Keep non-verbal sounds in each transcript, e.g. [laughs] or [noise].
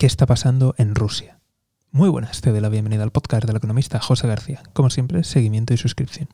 qué está pasando en Rusia. Muy buenas, te doy la bienvenida al podcast del economista José García. Como siempre, seguimiento y suscripción.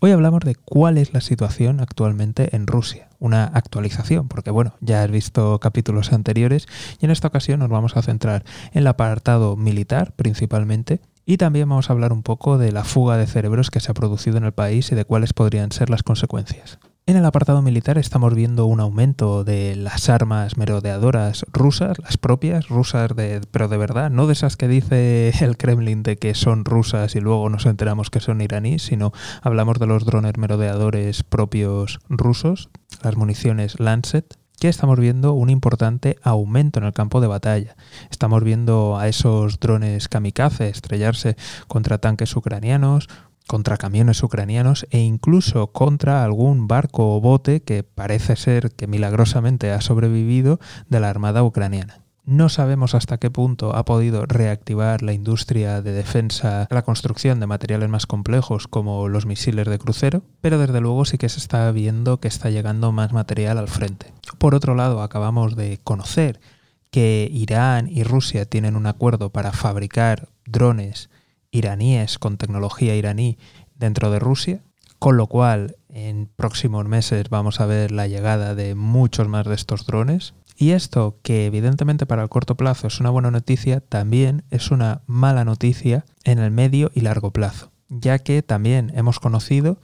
Hoy hablamos de cuál es la situación actualmente en Rusia. Una actualización, porque bueno, ya has visto capítulos anteriores y en esta ocasión nos vamos a centrar en el apartado militar principalmente y también vamos a hablar un poco de la fuga de cerebros que se ha producido en el país y de cuáles podrían ser las consecuencias. En el apartado militar estamos viendo un aumento de las armas merodeadoras rusas, las propias rusas, de, pero de verdad, no de esas que dice el Kremlin de que son rusas y luego nos enteramos que son iraníes, sino hablamos de los drones merodeadores propios rusos, las municiones Lancet, que estamos viendo un importante aumento en el campo de batalla. Estamos viendo a esos drones kamikaze estrellarse contra tanques ucranianos, contra camiones ucranianos e incluso contra algún barco o bote que parece ser que milagrosamente ha sobrevivido de la Armada ucraniana. No sabemos hasta qué punto ha podido reactivar la industria de defensa la construcción de materiales más complejos como los misiles de crucero, pero desde luego sí que se está viendo que está llegando más material al frente. Por otro lado, acabamos de conocer que Irán y Rusia tienen un acuerdo para fabricar drones iraníes con tecnología iraní dentro de Rusia, con lo cual en próximos meses vamos a ver la llegada de muchos más de estos drones. Y esto, que evidentemente para el corto plazo es una buena noticia, también es una mala noticia en el medio y largo plazo, ya que también hemos conocido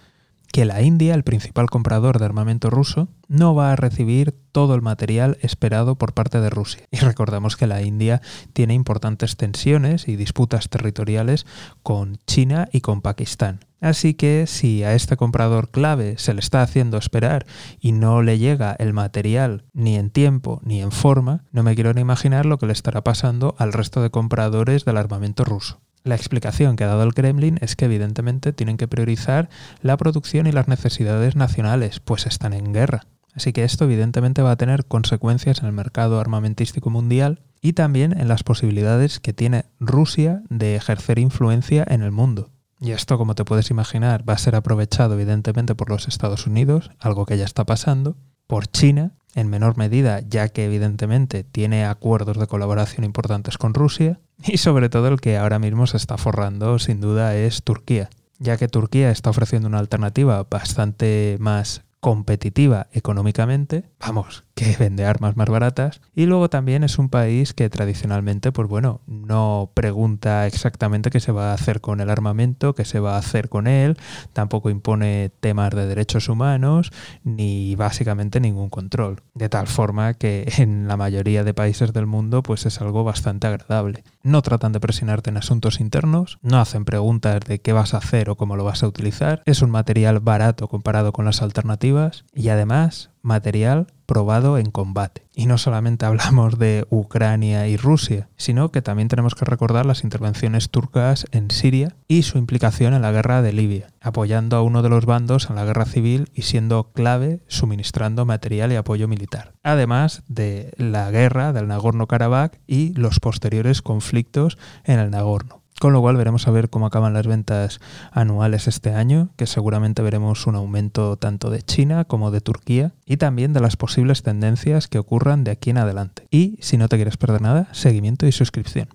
que la India, el principal comprador de armamento ruso, no va a recibir todo el material esperado por parte de Rusia. Y recordamos que la India tiene importantes tensiones y disputas territoriales con China y con Pakistán. Así que si a este comprador clave se le está haciendo esperar y no le llega el material ni en tiempo ni en forma, no me quiero ni imaginar lo que le estará pasando al resto de compradores del armamento ruso. La explicación que ha dado el Kremlin es que evidentemente tienen que priorizar la producción y las necesidades nacionales, pues están en guerra. Así que esto evidentemente va a tener consecuencias en el mercado armamentístico mundial y también en las posibilidades que tiene Rusia de ejercer influencia en el mundo. Y esto, como te puedes imaginar, va a ser aprovechado evidentemente por los Estados Unidos, algo que ya está pasando, por China, en menor medida, ya que evidentemente tiene acuerdos de colaboración importantes con Rusia, y sobre todo el que ahora mismo se está forrando sin duda es Turquía, ya que Turquía está ofreciendo una alternativa bastante más competitiva económicamente, vamos, que [laughs] vende armas más baratas, y luego también es un país que tradicionalmente, pues bueno, no pregunta exactamente qué se va a hacer con el armamento, qué se va a hacer con él, tampoco impone temas de derechos humanos, ni básicamente ningún control, de tal forma que [laughs] en la mayoría de países del mundo, pues es algo bastante agradable. No tratan de presionarte en asuntos internos, no hacen preguntas de qué vas a hacer o cómo lo vas a utilizar, es un material barato comparado con las alternativas, y además material probado en combate. Y no solamente [laughs] hablamos de Ucrania y Rusia, sino que también tenemos que recordar las intervenciones turcas en Siria y su implicación en la guerra de Libia, apoyando a uno de los bandos en la guerra civil y siendo clave suministrando material y apoyo militar. Además de la guerra del Nagorno-Karabaj y los posteriores conflictos en el Nagorno. Con lo cual veremos a ver cómo acaban las ventas anuales este año, que seguramente veremos un aumento tanto de China como de Turquía y también de las posibles tendencias que ocurran de aquí en adelante. Y si no te quieres perder nada, seguimiento y suscripción.